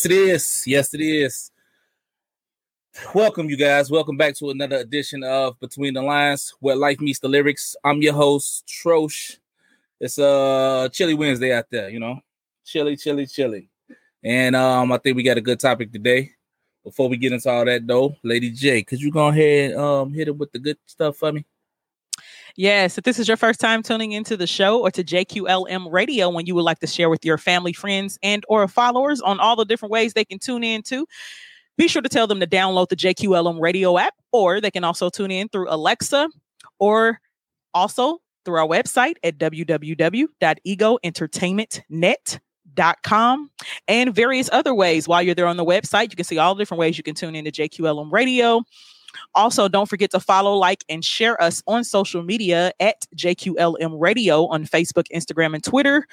Yes, it is. Yes, it is. Welcome, you guys. Welcome back to another edition of Between the Lines, where life meets the lyrics. I'm your host, Troche. It's a chilly Wednesday out there, you know, chilly, chilly, chilly. And um, I think we got a good topic today. Before we get into all that, though, Lady J, could you go ahead and um, hit it with the good stuff for me? Yes, if this is your first time tuning into the show or to JQLM Radio when you would like to share with your family, friends, and or followers on all the different ways they can tune in to, be sure to tell them to download the JQLM Radio app or they can also tune in through Alexa or also through our website at www.egoentertainmentnet.com and various other ways. While you're there on the website, you can see all the different ways you can tune into JQLM Radio. Also, don't forget to follow, like, and share us on social media at JQLM Radio on Facebook, Instagram, and Twitter.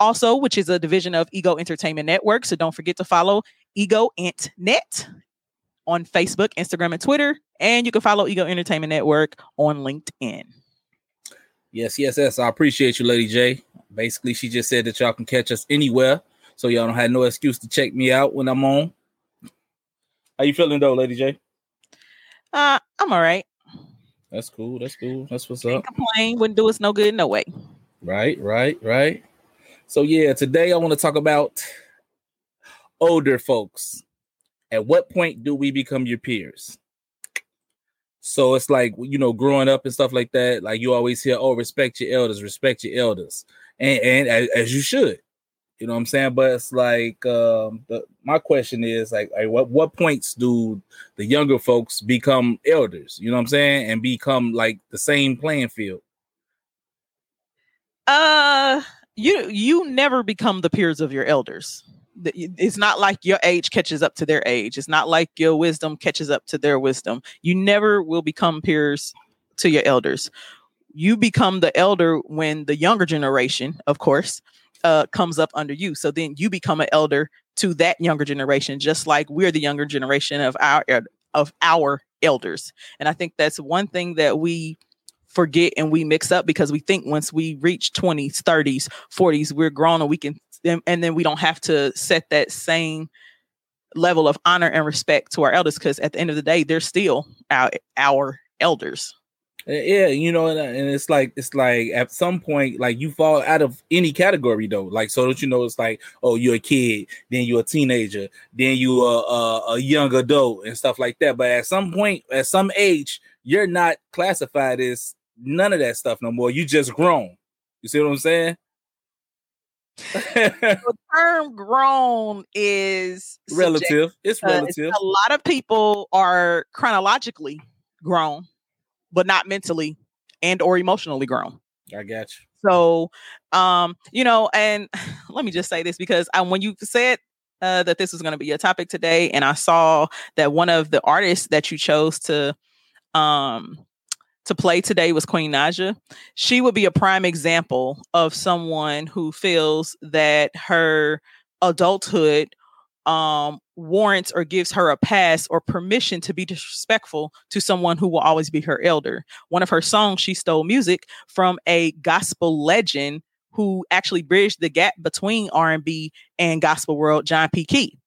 Also, which is a division of Ego Entertainment Network. So don't forget to follow Ego Ent Net on Facebook, Instagram, and Twitter. And you can follow Ego Entertainment Network on LinkedIn. Yes, yes, yes. I appreciate you, Lady J. Basically, she just said that y'all can catch us anywhere. So y'all don't have no excuse to check me out when I'm on. How you feeling though, Lady J? Uh, I'm all right. That's cool. That's cool. That's what's Can't up. complain. Wouldn't do us no good, no way. Right, right, right. So yeah, today I want to talk about older folks. At what point do we become your peers? So it's like you know, growing up and stuff like that. Like you always hear, "Oh, respect your elders, respect your elders," and and as, as you should. You know what I'm saying? But it's like um, the, my question is like, like, what what points do the younger folks become elders? You know what I'm saying, and become like the same playing field? Uh, you you never become the peers of your elders. It's not like your age catches up to their age. It's not like your wisdom catches up to their wisdom. You never will become peers to your elders. You become the elder when the younger generation, of course, uh, comes up under you. So then you become an elder to that younger generation, just like we're the younger generation of our of our elders. And I think that's one thing that we forget and we mix up because we think once we reach 20s 30s 40s we're grown and we can and then we don't have to set that same level of honor and respect to our elders because at the end of the day they're still our our elders Yeah, you know, and, and it's like it's like at some point, like you fall out of any category though. Like so, don't you know? It's like oh, you're a kid, then you're a teenager, then you a, a a young adult and stuff like that. But at some point, at some age, you're not classified as none of that stuff no more. You just grown. You see what I'm saying? the term grown is relative. It's relative. a lot of people are chronologically grown but not mentally and or emotionally grown I got you. So, um, you know, and let me just say this because I, when you said uh, that this was going to be a topic today, and I saw that one of the artists that you chose to um to play today was Queen Naija. She would be a prime example of someone who feels that her adulthood um warrants or gives her a pass or permission to be disrespectful to someone who will always be her elder. One of her songs, she stole music from a gospel legend who actually bridged the gap between R&B and gospel world, John P. Kee.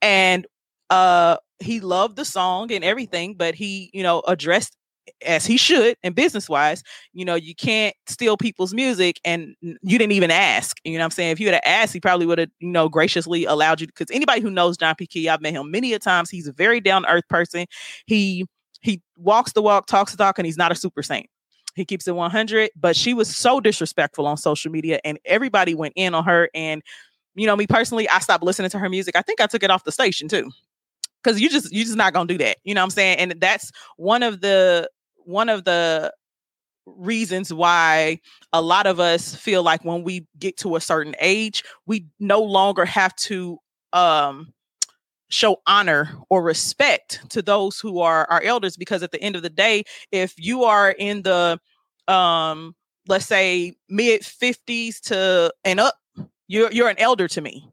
And uh he loved the song and everything, but he, you know, addressed as he should and business wise, you know, you can't steal people's music and you didn't even ask. You know I'm saying? If you had asked, he probably would have, you know, graciously allowed you because anybody who knows John P. Kee, I've met him many a times. He's a very down earth person. He he walks the walk, talks the talk, and he's not a super saint. He keeps it 100, but she was so disrespectful on social media and everybody went in on her. And, you know, me personally, I stopped listening to her music. I think I took it off the station too. Cause you just, you're just not gonna do that. You know what I'm saying? And that's one of the, one of the reasons why a lot of us feel like when we get to a certain age, we no longer have to um show honor or respect to those who are our elders because at the end of the day if you are in the um let's say mid 50s to and up you're you're an elder to me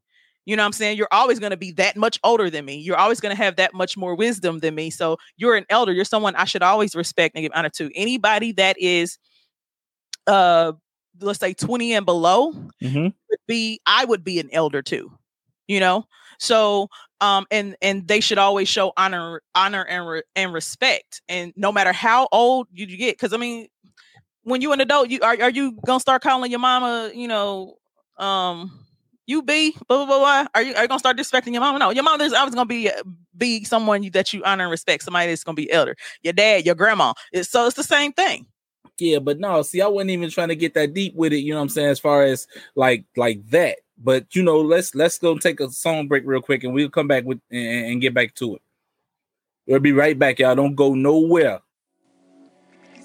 you know what i'm saying? You're always going to be that much older than me. You're always going to have that much more wisdom than me. So you're an elder. You're someone i should always respect and give honor to. Anybody that is uh let's say 20 and below Mhm. would be i would be an elder too you know? So um and and they should always show honor honor and re- and respect. And no matter how old you you get because i mean when you're an adult you are, are you gonna start calling your mama you know um you be blah blah blah, blah. Are you are you gonna start disrespecting your mom? No, your mom is always gonna be uh, be someone that you honor and respect. Somebody that's gonna be elder. Your dad, your grandma. It's, so it's the same thing. Yeah, but no, see, I wasn't even trying to get that deep with it, you know what I'm saying, as far as like like that. But you know, let's let's go take a song break real quick and we'll come back with and, and get back to it. We'll be right back, y'all. Don't go nowhere.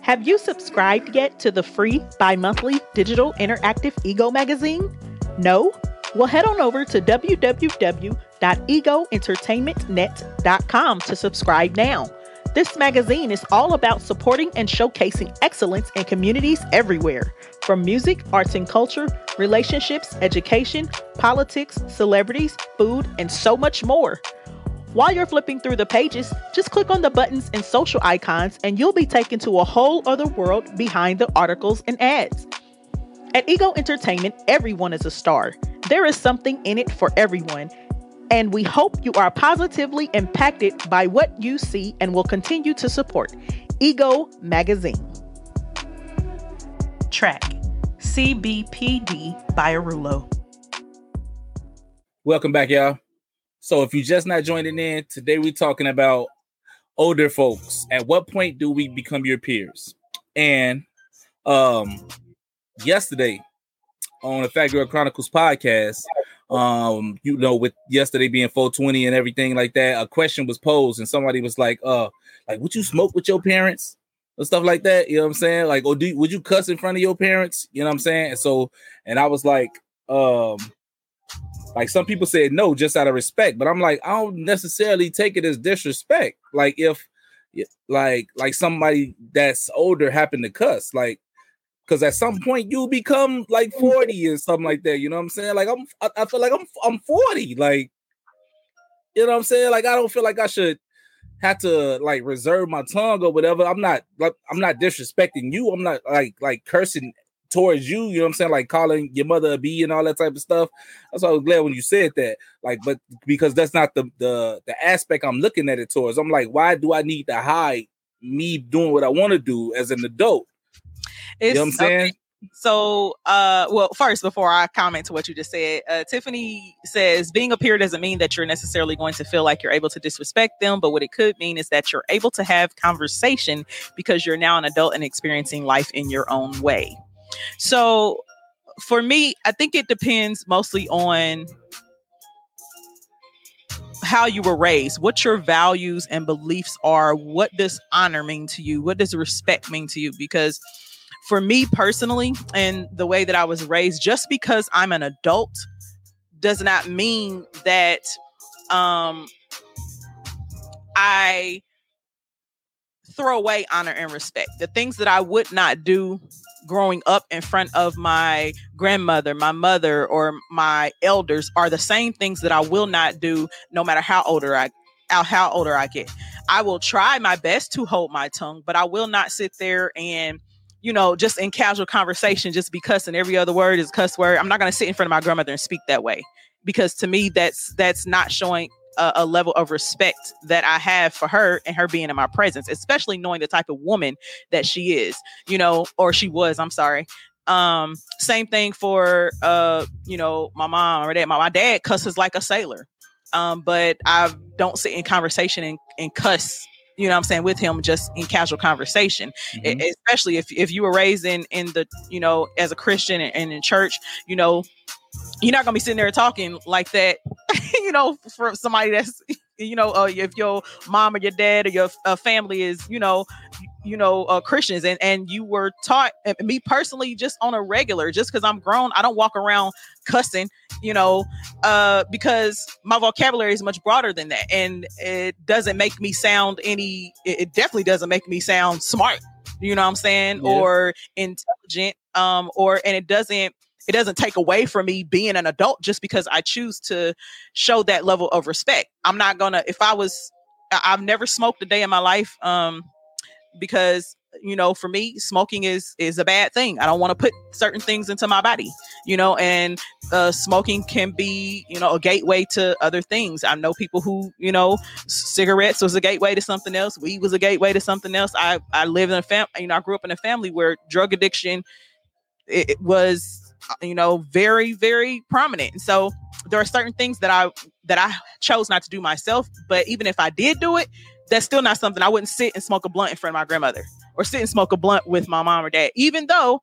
Have you subscribed yet to the free bi monthly digital interactive Ego magazine? No? Well, head on over to www.egoentertainmentnet.com to subscribe now. This magazine is all about supporting and showcasing excellence in communities everywhere, from music, arts and culture, relationships, education, politics, celebrities, food, and so much more. While you're flipping through the pages, just click on the buttons and social icons, and you'll be taken to a whole other world behind the articles and ads. At Ego Entertainment, everyone is a star. There is something in it for everyone, and we hope you are positively impacted by what you see and will continue to support Ego Magazine. Track CBPD by Arulo. Welcome back, y'all. So if you're just not joining in, today we're talking about older folks. At what point do we become your peers? And um yesterday on the Fat Girl Chronicles podcast, um, you know, with yesterday being 420 and everything like that, a question was posed, and somebody was like, uh, like, would you smoke with your parents? Or stuff like that, you know what I'm saying? Like, or do would you cuss in front of your parents? You know what I'm saying? And so, and I was like, um, like some people said no, just out of respect, but I'm like, I don't necessarily take it as disrespect. Like if like like somebody that's older happened to cuss, like because at some point you become like 40 or something like that. You know what I'm saying? Like I'm I, I feel like I'm I'm 40. Like, you know what I'm saying? Like I don't feel like I should have to like reserve my tongue or whatever. I'm not like I'm not disrespecting you. I'm not like like cursing towards you, you know what I'm saying? Like calling your mother a bee and all that type of stuff. That's why I was glad when you said that. Like, but because that's not the the the aspect I'm looking at it towards. I'm like, why do I need to hide me doing what I want to do as an adult? It's, you know what I'm saying? okay, So, uh, well, first, before I comment to what you just said, uh, Tiffany says being a peer doesn't mean that you're necessarily going to feel like you're able to disrespect them, but what it could mean is that you're able to have conversation because you're now an adult and experiencing life in your own way. So, for me, I think it depends mostly on how you were raised, what your values and beliefs are. What does honor mean to you? What does respect mean to you? Because for me personally, and the way that I was raised, just because I'm an adult does not mean that um, I throw away honor and respect. The things that I would not do growing up in front of my grandmother, my mother, or my elders are the same things that I will not do no matter how older I how- older I get. I will try my best to hold my tongue, but I will not sit there and you know, just in casual conversation, just be cussing every other word is cuss word. I'm not going to sit in front of my grandmother and speak that way because to me, that's that's not showing a, a level of respect that I have for her and her being in my presence, especially knowing the type of woman that she is, you know, or she was. I'm sorry. Um, same thing for uh, you know, my mom or dad. My, my dad cusses like a sailor. Um, but I don't sit in conversation and, and cuss you know what I'm saying, with him just in casual conversation. Mhm. especially if, if you were raised in in the, you know, as a Christian and, and in church, you know, you're not gonna be sitting there talking like that, you know, for somebody that's, you know, uh, if your mom or your dad or your uh, family is, you know, you know uh, christians and and you were taught me personally just on a regular just because i'm grown i don't walk around cussing you know uh because my vocabulary is much broader than that and it doesn't make me sound any it definitely doesn't make me sound smart you know what i'm saying yeah. or intelligent um or and it doesn't it doesn't take away from me being an adult just because i choose to show that level of respect i'm not gonna if i was i've never smoked a day in my life um because you know for me smoking is is a bad thing. I don't want to put certain things into my body you know and uh, smoking can be you know a gateway to other things. I know people who you know cigarettes was a gateway to something else weed was a gateway to something else. I i live in a family you know i grew up in a family where drug addiction it, it was uh, you know very very prominent. And so there are certain things that i that i chose not to do myself but even if i did do it that's still not something I wouldn't sit and smoke a blunt in front of my grandmother or sit and smoke a blunt with my mom or dad, even though,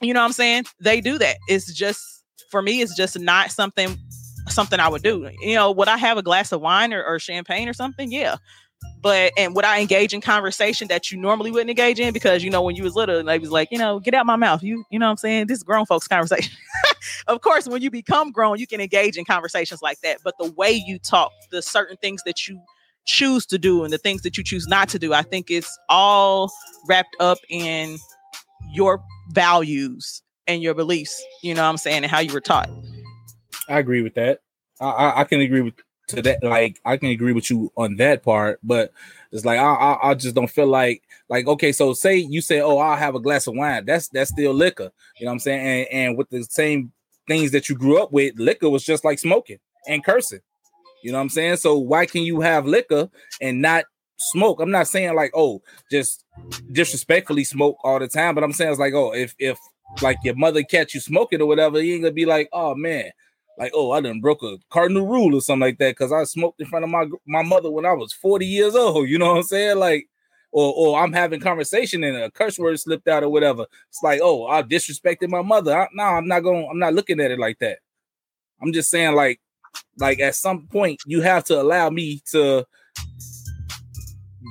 you know what I'm saying? They do that. It's just, for me, it's just not something something I would do. You know, would I have a glass of wine or, or champagne or something? Yeah. But and would I engage in conversation that you normally wouldn't engage in? Because you know, when you was little, they was like, you know, get out my mouth. You, you know what I'm saying? This is grown folks conversation. of course, when you become grown, you can engage in conversations like that. But the way you talk, the certain things that you choose to do and the things that you choose not to do. I think it's all wrapped up in your values and your beliefs, you know what I'm saying, and how you were taught. I agree with that. I, I, can agree with to that. Like I can agree with you on that part, but it's like I, I, I just don't feel like like okay. So say you say, oh, I'll have a glass of wine. That's that's still liquor. You know what I'm saying? And, and with the same things that you grew up with, liquor was just like smoking and cursing. You know what I'm saying? So why can you have liquor and not smoke? I'm not saying like, oh, just disrespectfully smoke all the time, but I'm saying it's like, oh, if if like your mother catch you smoking or whatever, you ain't gonna be like, oh man, like, oh, I done broke a cardinal rule or something like that because I smoked in front of my my mother when I was 40 years old. You know what I'm saying? Like, or or I'm having conversation and a curse word slipped out or whatever. It's like, oh, I disrespected my mother. No, I'm not going. I'm not looking at it like that. I'm just saying, like, like at some point, you have to allow me to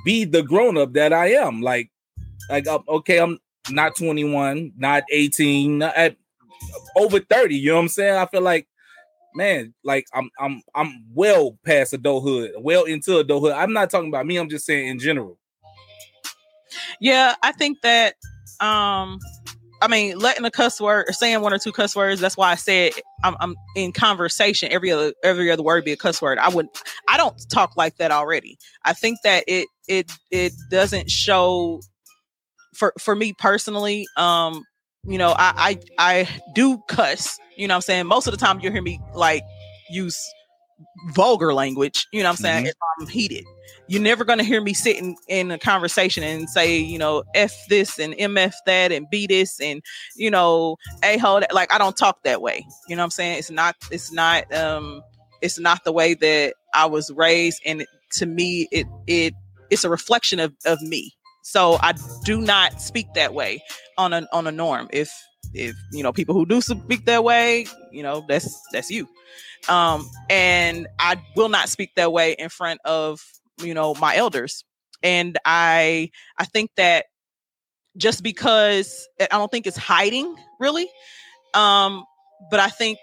be the grown up that I am. Like, like uh, okay, I'm not 21, not 18, not at over 30. You know what I'm saying? I feel like, man, like I'm I'm I'm well past adulthood, well into adulthood. I'm not talking about me. I'm just saying in general. Yeah, I think that um I mean, letting a cuss word or saying one or two cuss words. That's why I said I'm, I'm, in conversation. Every other every other word be a cuss word. I would I don't talk like that already. I think that it it it doesn't show for for me personally. Um, you know, I I I do cuss. You know, what I'm saying most of the time you hear me like use vulgar language. You know, what I'm saying mm-hmm. if I'm heated you're never going to hear me sitting in a conversation and say, you know, F this and MF that and B this and, you know, a that. Like, I don't talk that way. You know what I'm saying? It's not, it's not, um, it's not the way that I was raised. And to me, it, it, it's a reflection of, of me. So I do not speak that way on a, on a norm. If, if, you know, people who do speak that way, you know, that's, that's you. Um, and I will not speak that way in front of you know my elders. And i i think that just because i don't think it's hiding really um but i think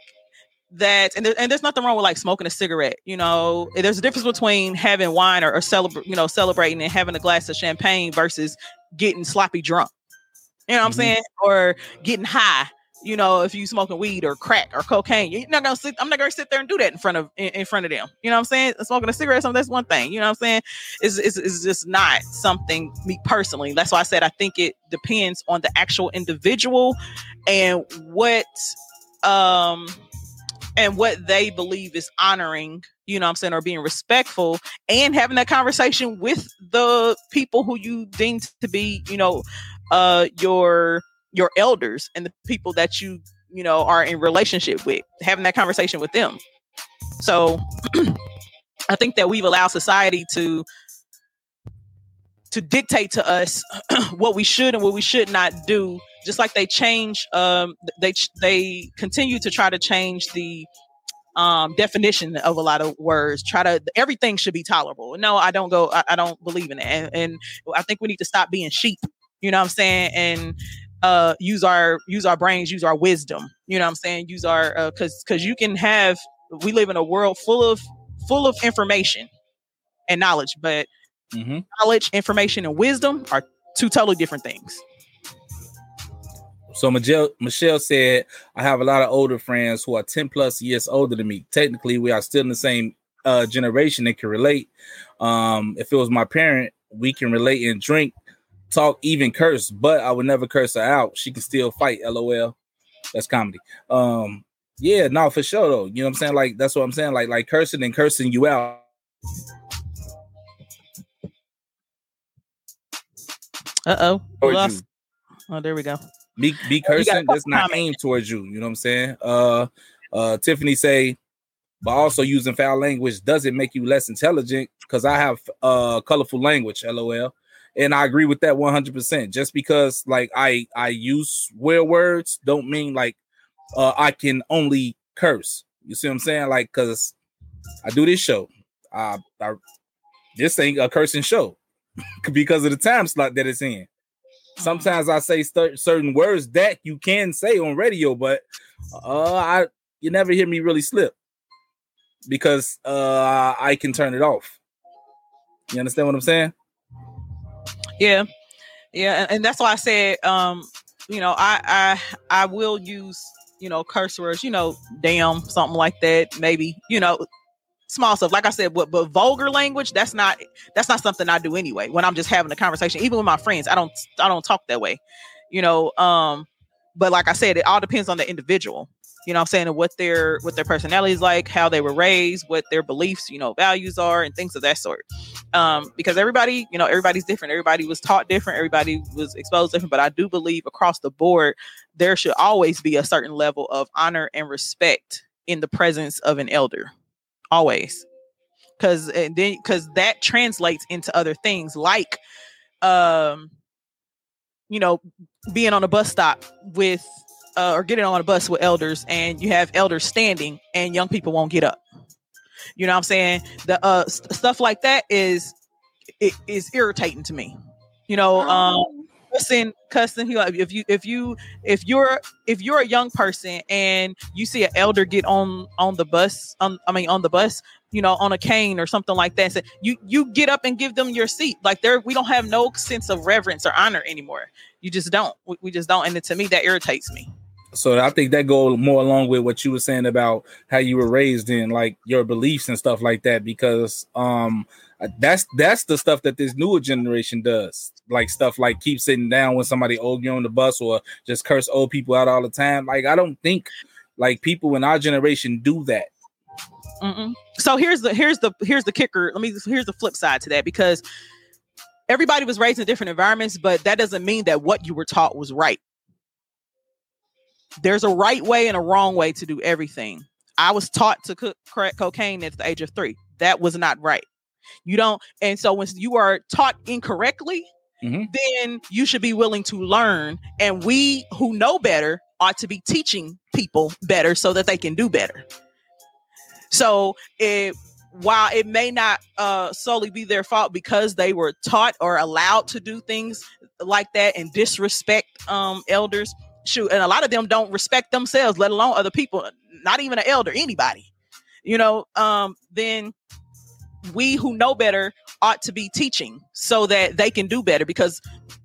that and, there, and there's nothing wrong with like smoking a cigarette you know? There's a difference between having wine or, or celebrate you know celebrating and having a glass of champagne versus getting sloppy drunk. You know what mm-hmm. i'm saying? Or getting high you know, if you smoking weed or crack or cocaine, you're not gonna sit. I'm not gonna sit there and do that in front of in, in front of them. You know what I'm saying? Smoking a cigarette, something that's one thing. You know what I'm saying? Is is is just not something me personally. That's why I said I think it depends on the actual individual and what um and what they believe is honoring, you know I'm saying, or being respectful and having that conversation with the people who you deem to be, you know, uh your your elders and the people that you you know are in relationship with having that conversation with them. So i think that we've allowed society to to dictate to us what we should and what we should not do. Just like they change um they they continue to try to change the um definition of a lot of words try to everything should be tolerable. No i don't go i, I don't believe in it and, and i think we need to stop being sheep you know what i'm saying? And uh use our use our brains use our wisdom you know what i'm saying use our uh because because you can have we live in a world full of full of information and knowledge but hmm knowledge information and wisdom are two totally different things So Michelle, Michelle said, I have a lot of older friends who are 10 plus years older than me. Technically, we are still in the same uh, generation and can relate. Um, if it was my parent, we can relate and drink, talk, even curse, but I would never curse her out. She can still fight. LOL. That's comedy. Um, yeah, no, for sure though. You know what I'm saying? Like that's what I'm saying. Like like cursing and cursing you out. uh-oh we lost you. oh there we go Be be cursing. couple That's not comments. aimed towards you. You know what I'm saying? Uh uh Tiffany say, but also using foul language doesn't make you less intelligent because I have uh colorful language, lol. And I agree with that 100%. Just because like I I use swear words don't mean like uh I can only curse. You see what I'm saying? Like cuz I do this show. Uh I, this ain't a cursing show because of the time slot that it's in sometimes I say cer- certain words that you can say on radio, but uh, I you never hear me really slip because uh, I can turn it off. You understand what I'm saying? Yeah, yeah, and, that's why I said, um, you know, I I I will use you know curse words, you know, damn, something like that, maybe, you know, small stuff. Like I said, but but vulgar language, that's not that's not something I do anyway. When I'm just having a conversation, even with my friends, I don't I don't talk that way, you know. Um, but like I said, it all depends on the individual. You know I'm saying? And what their what their personality is like, how they were raised, what their beliefs, you know, values are, and things of that sort um, because everybody, you know, everybody's different. Everybody was taught different. Everybody was exposed different. But I do believe across the board, there should always be a certain level of honor and respect in the presence of an elder, always, because and then because that translates into other things like, um, you know, being on a bus stop with. Uh, or getting on a bus with elders and you have elders standing and young people won't get up. You know what I'm saying? The uh st- stuff like that is it is irritating to me. You know, um cussing cussing you if you if you if you're if you're a young person and you see an elder get on on the bus on I mean on the bus you know on a cane or something like that so you you get up and give them your seat. Like there we don't have no sense of reverence or honor anymore. You just don't. We, we just don't. And to me that irritates me So I think that go more along with what you were saying about how you were raised in, like your beliefs and stuff like that. Because um, that's that's the stuff that this newer generation does, like stuff like keep sitting down when somebody old you on the bus or just curse old people out all the time. Like I don't think like people in our generation do that. Mm-mm. So here's the here's the here's the kicker. Let me here's the flip side to that because everybody was raised in different environments, but that doesn't mean that what you were taught was right. There's a right way and a wrong way to do everything. I was taught to cook crack cocaine at the age of three. That was not right. You don't, and so when you are taught incorrectly, Mhm. then you should be willing to learn. And we who know better ought to be teaching people better so that they can do better. So it while it may not uh solely be their fault because they were taught or allowed to do things like that and disrespect um elders, shoot, and a lot of them don't respect themselves, let alone other people, not even an elder, anybody. You know, um, then we who know better ought to be teaching so that they can do better because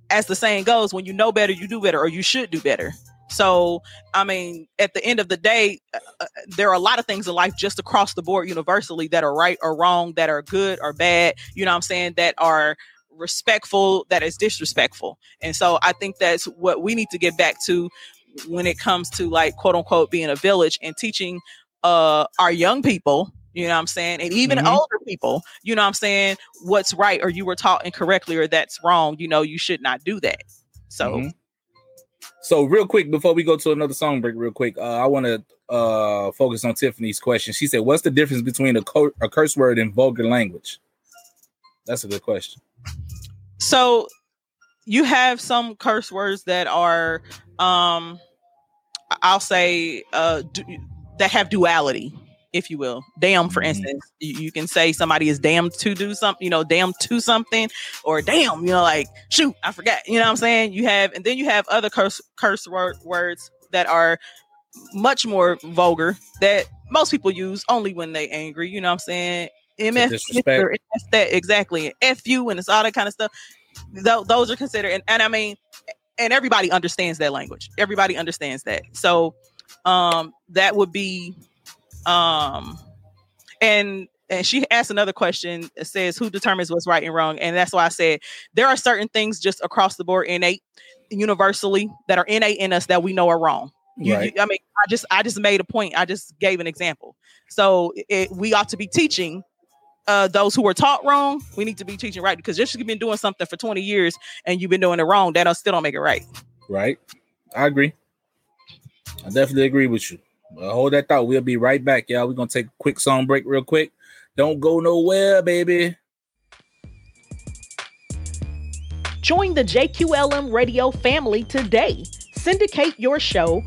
as the saying goes, when you know better, you do better, or you should do better. So, I mean, at the end of the day, uh, uh, there are a lot of things in life just across the board, universally, that are right or wrong, that are good or bad, you know what I'm saying, that are respectful, that is disrespectful. And so I think that's what we need to get back to when it comes to like quote unquote being a village and teaching uh our young people you know what I'm saying? And even Mhm. older people, you know what I'm saying, what's right or you were taught incorrectly or that's wrong, you know, you should not do that. So Mhm. So real quick before we go to another song break, real quick, uh, I want to uh, focus on Tiffany's question. She said, "What's the difference between a, co- a curse word and vulgar language?" That's a good question. so you have some curse words that are um I'll say uh du- that have duality. if you will. Damn, for Mhm. instance, you, you can say somebody is damned to do something, you know, damn to something, or damn, you know, like shoot, I forgot. You know what I'm saying? You have, and then you have other curse curse word, words that are much more vulgar that most people use only when they angry. You know what I'm saying? MF. That exactly, F you, and it's all that kind of stuff. Tho- those are considered, and, and I mean, and everybody understands that language. Everybody understands that. So, um, that would be, um, and and she asked another question. It says, "Who determines what's right and wrong?" And that's why I said there are certain things just across the board, innate, universally, that are innate in us that we know are wrong. You, Right. you- I mean, I just I just made a point. I just gave an example. So it, we ought to be teaching uh, those who were taught wrong. We need to be teaching right because just 'cause you've been doing something for twenty years and you've been doing it wrong, that don't- still don't make it right. Right. I agree. I definitely agree with you. Well, hold that thought. We'll be right back, y'all. We're gonna take a quick song break real quick. Don't go nowhere, baby. Join the JQLM radio family today. Syndicate your show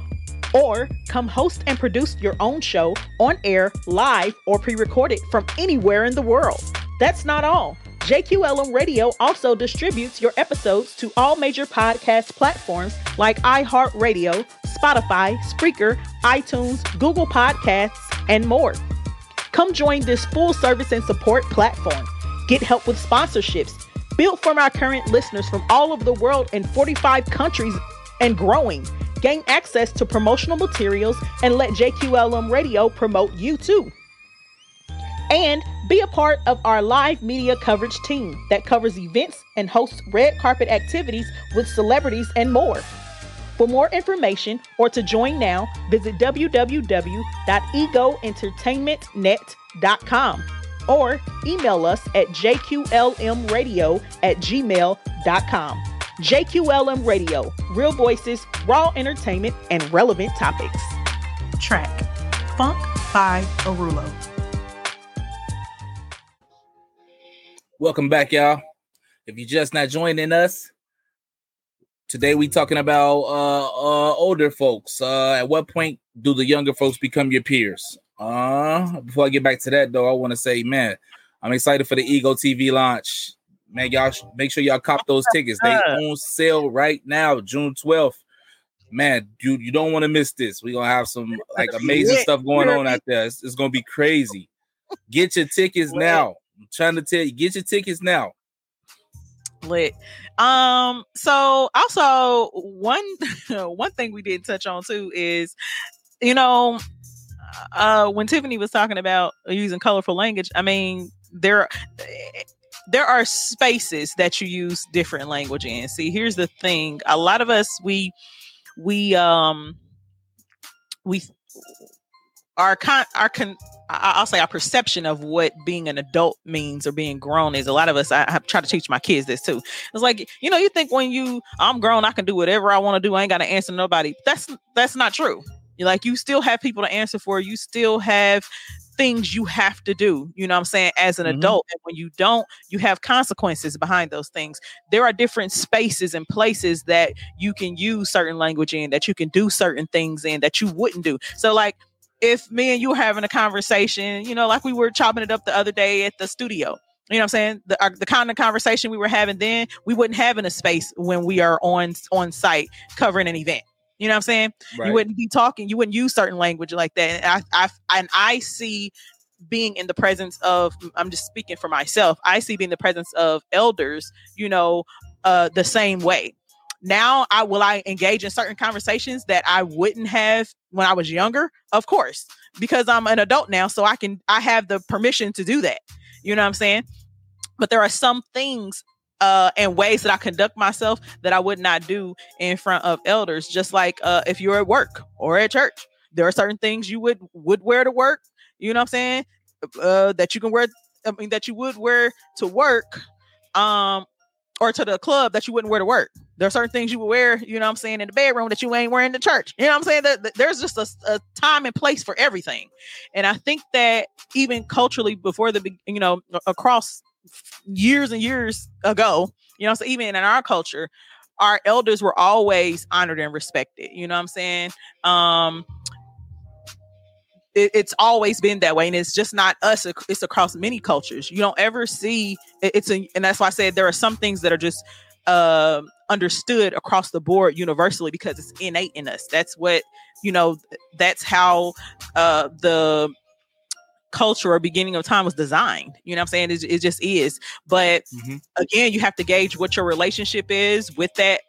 or come host and produce your own show on air, live, or pre recorded from anywhere in the world. That's not all. JQLM Radio also distributes your episodes to all major podcast platforms like iHeartRadio, Spotify, Spreaker, iTunes, Google Podcasts, and more. Come join this full service and support platform. Get help with sponsorships, built from our current listeners from all over the world in 45 countries and growing. Gain access to promotional materials and let JQLM Radio promote you too. And be a part of our live media coverage team that covers events and hosts red carpet activities with celebrities and more. For more information or to join now, visit www.egoentertainmentnet.com or email us at jqlmradio at gmail.com. JQLM Radio, real voices, raw entertainment, and relevant topics. Track Funk by Arulo. Welcome back, y'all. If you're just not joining us, today we talking about uh uh older folks. Uh at what point do the younger folks become your peers? Uh before I get back to that though, I want to say, man, I'm excited for the Ego TV launch. Man, y'all sh- make sure y'all cop those tickets. They on sale right now, June 12th. Man, you you don't want to miss this. We're gonna have some like amazing stuff going on out there. It's, it's gonna be crazy. Get your tickets now. I'm trying to tell you, get your tickets now. lit. Um, so also one one thing we didn't touch on too is, you know, uh when Tiffany was talking about using colorful language, I mean, there there are spaces that you use different language in. See, here's the thing. A lot of us we we um we our con our con I'll say our perception of what being an adult means or being grown is. A lot of us, I have tried to teach my kids this too. It's like you know, you think when you I'm grown, I can do whatever I want to do. I ain't got to answer nobody. That's that's not true. You like you still have people to answer for. You still have things you have to do. You know what I'm saying? As an Mhm. adult, and when you don't, you have consequences behind those things. There are different spaces and places that you can use certain language in, that you can do certain things in that you wouldn't do. So like if me and you were having a conversation, you know, like we were chopping it up the other day at the studio. You know what I'm saying? The, our, the kind of conversation we were having then, we wouldn't have in a space when we are on on site covering an event. You know what I'm saying? You wouldn't be talking, you wouldn't use certain language like that. And I, I and I see being in the presence of I'm just speaking for myself. I see being in the presence of elders, you know, uh the same way. Now I will I engage in certain conversations that I wouldn't have when I was younger, of course, because I'm an adult now, so I can I have the permission to do that. You know what I'm saying? But there are some things uh and ways that I conduct myself that I would not do in front of elders, just like uh if you're at work or at church. There are certain things you would would wear to work, you know what I'm saying? Uh that you can wear I mean that you would wear to work um or to the club that you wouldn't wear to work. There are certain things you would wear, you know what I'm saying, in the bedroom that you ain't wearing to church. You know what I'm saying? That, that there's just a, a time and place for everything. And I think that even culturally before the, you know, across years and years ago, you know, so even in our culture, our elders were always honored and respected. You know what I'm saying? Um, it, it's always been that way and it's just not us it's across many cultures you don't ever see it, it's a and that's why i said there are some things that are just uh, understood across the board universally because it's innate in us that's what you know that's how uh the culture or beginning of time was designed you know what i'm saying? It, it just is. But Mm-hmm. again you have to gauge what your relationship is with that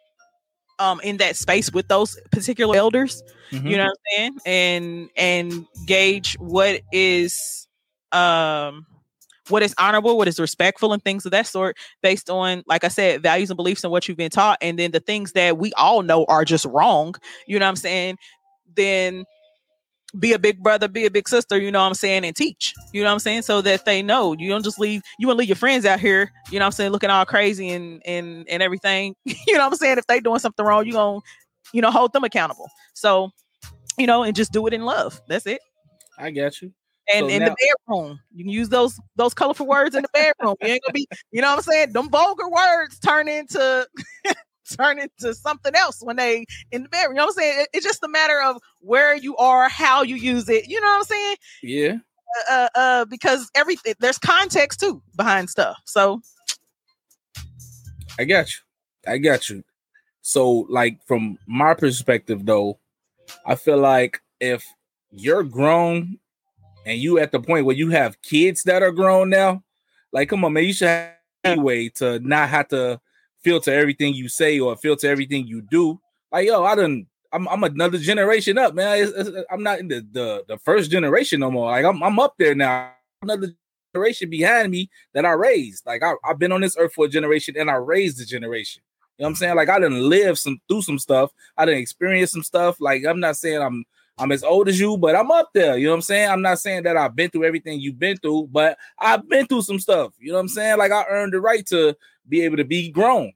um in that space with those particular elders Mhm. you know what i'm saying? And and gauge what is um what is honorable what is respectful and things of that sort based on like i said values and beliefs and what you've been taught. And then the things that we all know are just wrong you know what i'm saying? Then be a big brother be a big sister you know what i'm saying and teach you know what i'm saying so that they know. You don't just leave you won't leave your friends out here you know what i'm saying looking all crazy and and and everything you know what i'm saying if they doing something wrong you gonna you know hold them accountable. So you know and just do it in love. That's it. I got you. and So in now- the bedroom. You can use those those colorful words in the bedroom. You ain't gonna be you know what i'm saying them vulgar words turn into turn into something else when they in the bedroom you know what i'm saying It- it's just a matter of where you are how you use it you know what i'm saying Yeah. uh, uh because everything there's context too behind stuff so I got you. I got you. So, like from my perspective, though, I feel like if you're grown and you at the point where you have kids that are grown now, like, come on, man, you should have a way to not have to filter everything you say or filter everything you do. Like, yo, I done. I'm, I'm another generation up, man. It's- it's- I'm not in the, the the first generation no more. Like, I'm I'm up there now. Another generation behind me that I raised. Like I, I've been on this earth for a generation and I raised the generation. You know what I'm saying? Like I didn't live some through some stuff. I didn't experience some stuff. Like I'm not saying I'm I'm as old as you, but I'm up there. You know what I'm saying? I'm not saying that I've been through everything you've been through, but I've been through some stuff. You know what I'm saying? Like I earned the right to be able to be grown.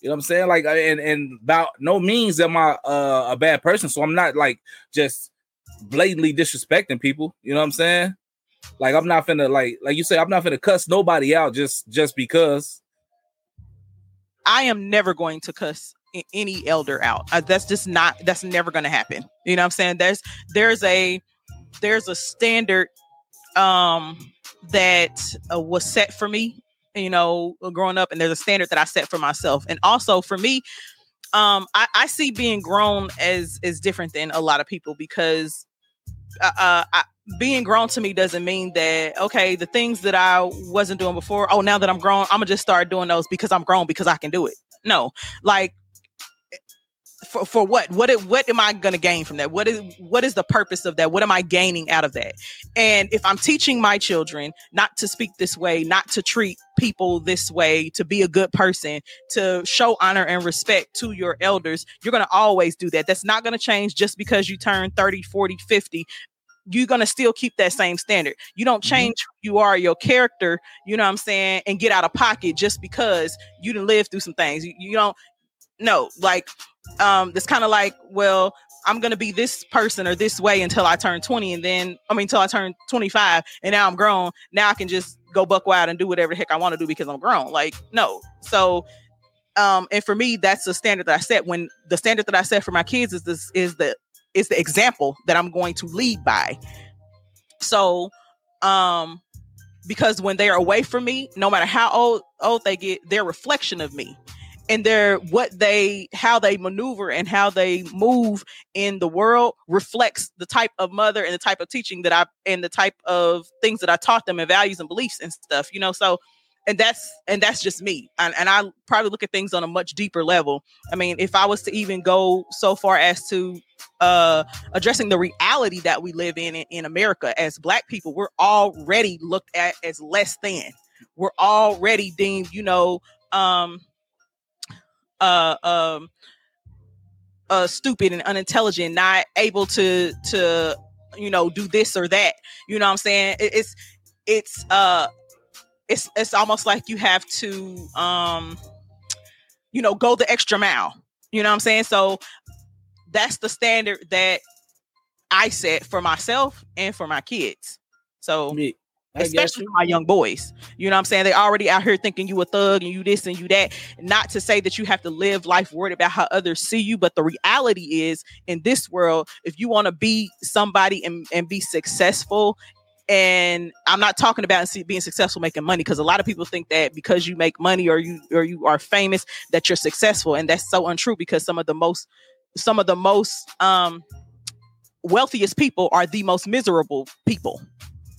You know what I'm saying? Like and and about no means am I uh, a bad person. So I'm not like just blatantly disrespecting people. You know what I'm saying? Like I'm not finna like like you say I'm not finna cuss nobody out just just because. I am never going to cuss any elder out. Uh, that's just not that's never going to happen. You know what I'm saying? There's there's a there's a standard um that uh, was set for me, you know, growing up and there's a standard that I set for myself. And also for me um I, I see being grown as is different than a lot of people because uh, uh I, being grown to me doesn't mean that okay the things that i wasn't doing before oh now that i'm grown i'm gonna just start doing those because i'm grown because i can do it no like for, for what what it, what am i gonna gain from that what is what is the purpose of that what am i gaining out of that and if i'm teaching my children not to speak this way not to treat people this way to be a good person to show honor and respect to your elders you're gonna always do that that's not gonna change just because you turn 30 40 50 you're gonna still keep that same standard. You don't Mhm. change who you are, your character, you know what I'm saying, and get out of pocket just because you didn't live through some things. You, you don't no, like um it's kind of like, well, I'm gonna be this person or this way until I turn 20, and then I mean until I turn 25, and now I'm grown. Now I can just go buck wild and do whatever the heck I want to do because I'm grown. Like, no. So um and for me that's the standard that I set when the standard that I set for my kids is this is the is the example that I'm going to lead by. So, um, because when they're away from me, no matter how old old they get, they're a reflection of me. And they're what they how they maneuver and how they move in the world reflects the type of mother and the type of teaching that I and the type of things that I taught them and values and beliefs and stuff, you know. So and that's and that's just me. And, and I probably look at things on a much deeper level. I mean, if I was to even go so far as to uh addressing the reality that we live in, in in America as black people, we're already looked at as less than. We're already deemed, you know, um uh um uh stupid and unintelligent, not able to to you know do this or that. You know what I'm saying? It- it's it's uh it's it's almost like you have to um you know go the extra mile. You know what I'm saying? So that's the standard that I set for myself and for my kids. So especially you. my young boys. You know what I'm saying? They already out here thinking you a thug and you this and you that. Not to say that you have to live life worried about how others see you, but the reality is in this world, if you want to be somebody and, and be successful, and I'm not talking about being successful making money because a lot of people think that because you make money or you or you are famous that you're successful, and that's so untrue because some of the most some of the most um wealthiest people are the most miserable people.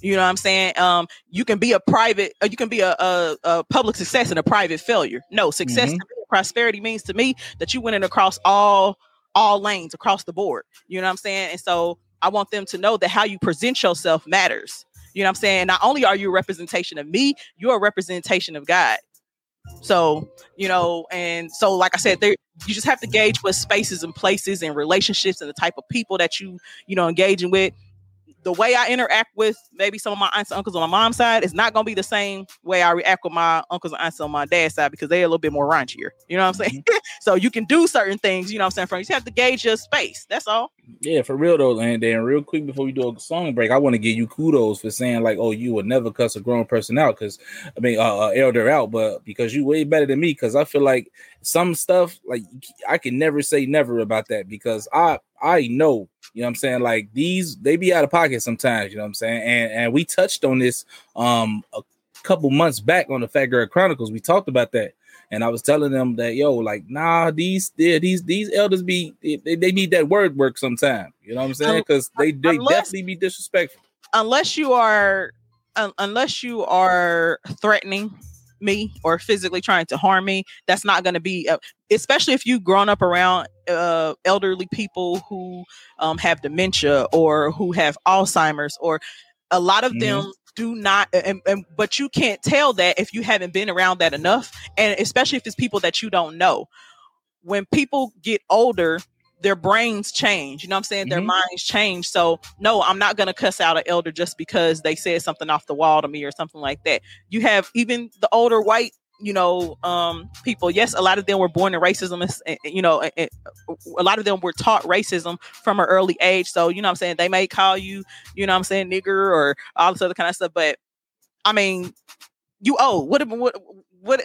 You know what I'm saying? Um, you can be a private, uh, you can be a, a, a public success and a private failure. No, success, Mhm. to me, prosperity means to me that you went in across all all lanes across the board. You know what I'm saying? And so I want them to know that how you present yourself matters. You know what I'm saying? Not only are you a representation of me, you're a representation of God. So, you know, and so like I said, there you just have to gauge what spaces and places and relationships and the type of people that you, you know, engaging with. The way I interact with maybe some of my aunts and uncles on my mom's side is not gonna be the same way I react with my uncles and aunts on my dad's side because they're a little bit more raunchier. You know what I'm saying? so you can do certain things, you know what I'm saying? From you just have to gauge your space. That's all. Yeah, for real though, and then real quick before we do a song break, I want to give you kudos for saying like, "Oh, you would never cuss a grown person out," because I mean, uh, uh, elder out, but because you way better than me, because I feel like some stuff like I can never say never about that because I I know, you know, what I'm saying like these they be out of pocket sometimes, you know, what I'm saying, and and we touched on this um a couple months back on the Fat Girl Chronicles, we talked about that. And I was telling them that yo, like, nah, these these these elders be they, they need that word work sometime. You know what I'm saying? Because they they Unless- definitely be disrespectful. unless you are un- unless you are threatening me or physically trying to harm me that's not going to be uh, especially if you've grown up around uh, elderly people who um, have dementia or who have alzheimer's or a lot of them do not and, and but you can't tell that if you haven't been around that enough and especially if it's people that you don't know. When people get older their brains change you know what i'm saying? Their Mhm. minds change. So no i'm not going to cuss out an elder just because they said something off the wall to me or something like that. You have even the older white you know um people yes a lot of them were born in racism and- and, you know and a lot of them were taught racism from an early age. So you know what i'm saying? They may call you you know what i'm saying nigger or all this other kind of stuff but i mean you oh what what what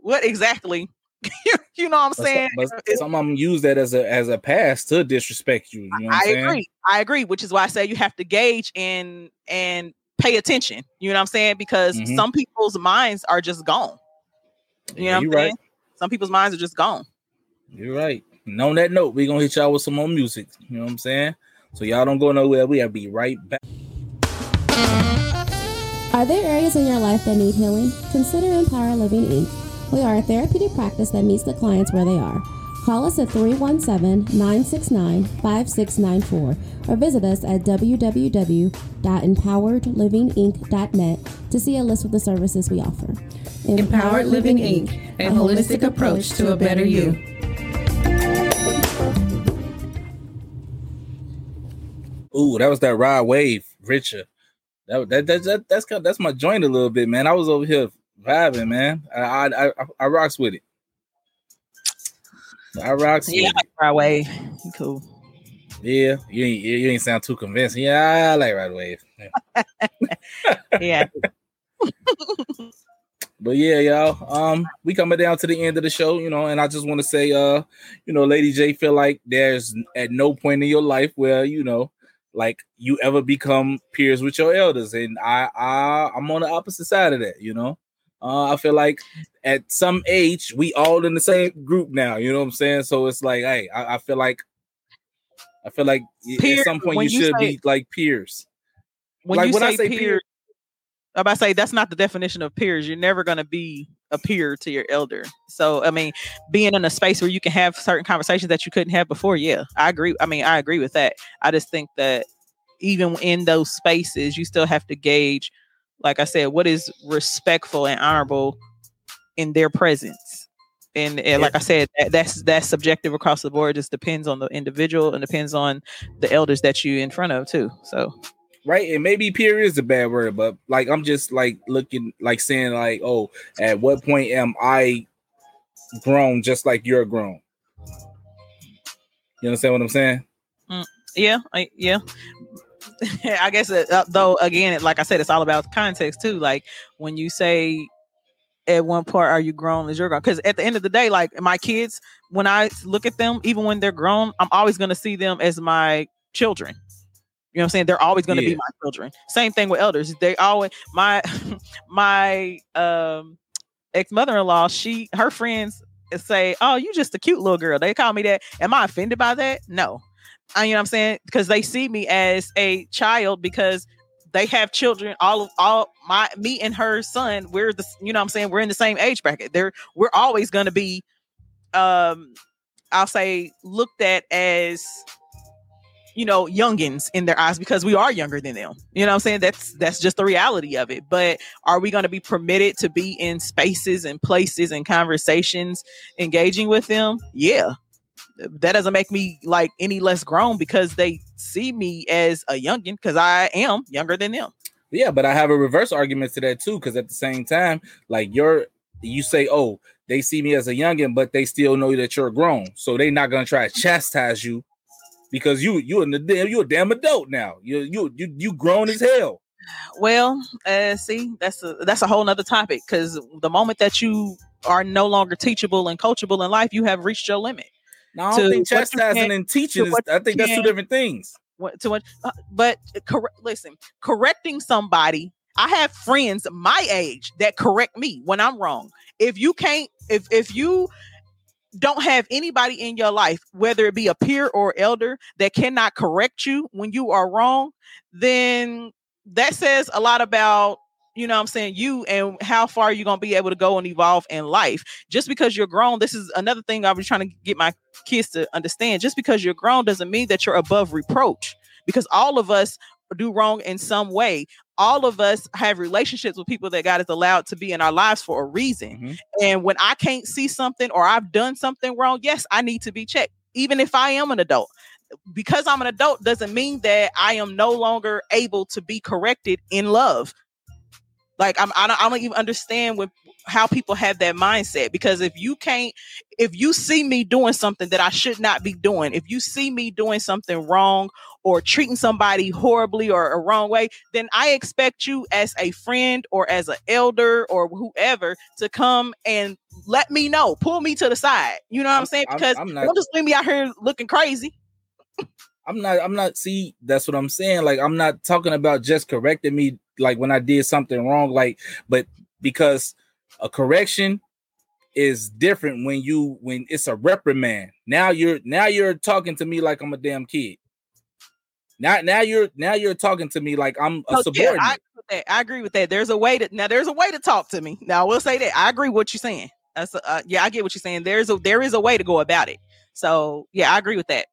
what exactly you know what i'm saying but some of them use that as a as a pass to disrespect you. You know what I I'm saying? agree. I agree, which is why I say you have to gauge and and pay attention. You know what I'm saying? Because Mhm. some people's minds are just gone. You know what I'm right. saying? Some people's minds are just gone. You're right. And on that note, we're gonna hit y'all with some more music. You know what I'm saying? So y'all don't go nowhere. We'll be right back. Are there areas in your life that need healing? Consider Empowered Living Inc. We are a therapeutic practice that meets the clients where they are. Call us at 317 969 5694 or visit us at www.empoweredlivinginc.net to see a list of the services we offer. Empowered Living Inc., a holistic approach to a better you. Ooh, that was that ride wave, Richard. That, that, that, that that's kind that's my joint a little bit, man. I was over here vibing, man. I I I, I rocks with it. I rocks Yeah, with I like right away. Cool. Yeah, you ain't you ain't sound too convincing. Yeah, I like ride wave. Yeah. Yeah. But yeah, y'all. Um, we coming down to the end of the show, you know, and I just want to say, uh, you know, Lady J feel like there's at no point in your life where you know, like you ever become peers with your elders, and I, I, I'm on the opposite side of that, you know. Uh, I feel like at some age we all in the same group now, you know what I'm saying? So it's like, hey, I, I feel like, I feel like Peer- at some point you you should say- be like peers. When Like, you when I say, peers, peer, peer- I'm about to say that's not the definition of peers. You're never gonna be a peer to your elder. So I mean, being in a space where you can have certain conversations that you couldn't have before, yeah, I agree. I mean, I agree with that. I just think that even in those spaces, you still have to gauge, like I said, what is respectful and honorable in their presence. And, and like I said, that, that's that's subjective across the board. It just depends on the individual and depends on the elders that you in front of too. So right? And maybe peer is a bad word, but like I'm just like looking like saying like, oh, at what point am I grown just like you're grown? You understand what I'm saying? Mm, yeah, I, yeah. I guess uh, uh, though again, like I said, it's all about context too. Like when you say at one part, are you grown? Is your grown? Because at the end of the day, like my kids, when I look at them, even when they're grown, I'm always going to see them as my children. You know what I'm saying? They're always going to Yeah. be my children. Same thing with elders. They always my my um ex mother in law. She her friends say, "Oh, you just a cute little girl." They call me that. Am I offended by that? No. You know what I'm saying? Because they see me as a child because they have children. All of all my me and her son. We're the you know what I'm saying we're in the same age bracket. They're we're always going to be, um, I'll say looked at as you know youngins in their eyes because we are younger than them you know what i'm saying that's that's just the reality of it but are we going to be permitted to be in spaces and places and conversations engaging with them yeah that doesn't make me like any less grown because they see me as a youngin because i am younger than them Yeah, but I have a reverse argument to that too, because at the same time, like you're you say, oh, they see me as a youngin, but they still know that you're grown, so they're not gonna try to chastise you because you you in the damn you a damn adult now. You you you you grown as hell. well uh see that's a that's a whole nother topic because the moment that you are no longer teachable and coachable in life you have reached your limit No, I don't think chastising and teaching is. I think that's two different things. what to what uh, but cor- listen correcting somebody i have friends my age that correct me when i'm wrong if you can't if if you don't have anybody in your life whether it be a peer or elder that cannot correct you when you are wrong then that says a lot about you know what i'm saying you and how far you're going to be able to go and evolve in life. Just because you're grown this is another thing i was trying to get my kids to understand. Just because you're grown doesn't mean that you're above reproach because all of us do wrong in some way. All of us have relationships with people that god has allowed to be in our lives for a reason. Mhm. and when i can't see something or i've done something wrong yes i need to be checked even if i am an adult. Because i'm an adult doesn't mean that i am no longer able to be corrected in love like I'm, I don't, I don't even understand how people have that mindset because if you can't, if you see me doing something that I should not be doing, if you see me doing something wrong or treating somebody horribly or a wrong way, then I expect you as a friend or as an elder or whoever to come and let me know, pull me to the side. You know what I'm, I'm- saying? I'm- Because I'm not- don't just leave me out here looking crazy. I'm not. I'm not. See, that's what I'm saying. Like, I'm not talking about just correcting me, like when I did something wrong. Like, but because a correction is different when you when it's a reprimand. Now you're now you're talking to me like I'm a damn kid. Now now you're now you're talking to me like I'm a Oh, yeah, subordinate. I, agree with that. I agree with that. There's a way to now. There's a way to talk to me. Now I will say that I agree with what you're saying. That's a, uh, yeah, I get what you're saying. There's a there is a way to go about it. So yeah, I agree with that.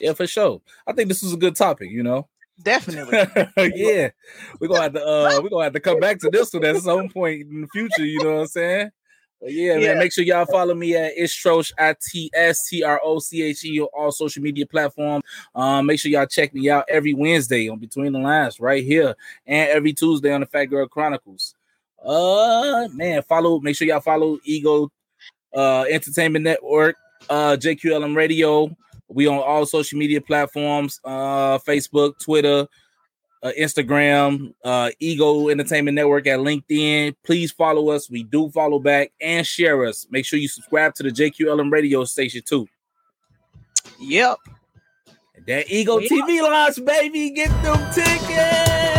yeah, for sure. I think this was a good topic. You know. Definitely. yeah, we're gonna have to uh we're gonna have to come back to this one at some point in the future, you know what I'm saying? But yeah, Yeah. man, make sure y'all follow me at ItsTroche I T S T R O C H E on all social media platforms. Um, make sure y'all check me out every Wednesday on Between the Lines right here, and every Tuesday on the Fat Girl Chronicles. Uh man, follow, make sure y'all follow Ego uh Entertainment Network, uh JQLM Radio. We on all social media platforms, uh Facebook, Twitter, uh, Instagram, uh, Ego Entertainment Network at LinkedIn. Please follow us. We do follow back and share us. Make sure you subscribe to the JQLM radio station too. yep. That Ego Yeah. TV launch, baby. Get them tickets.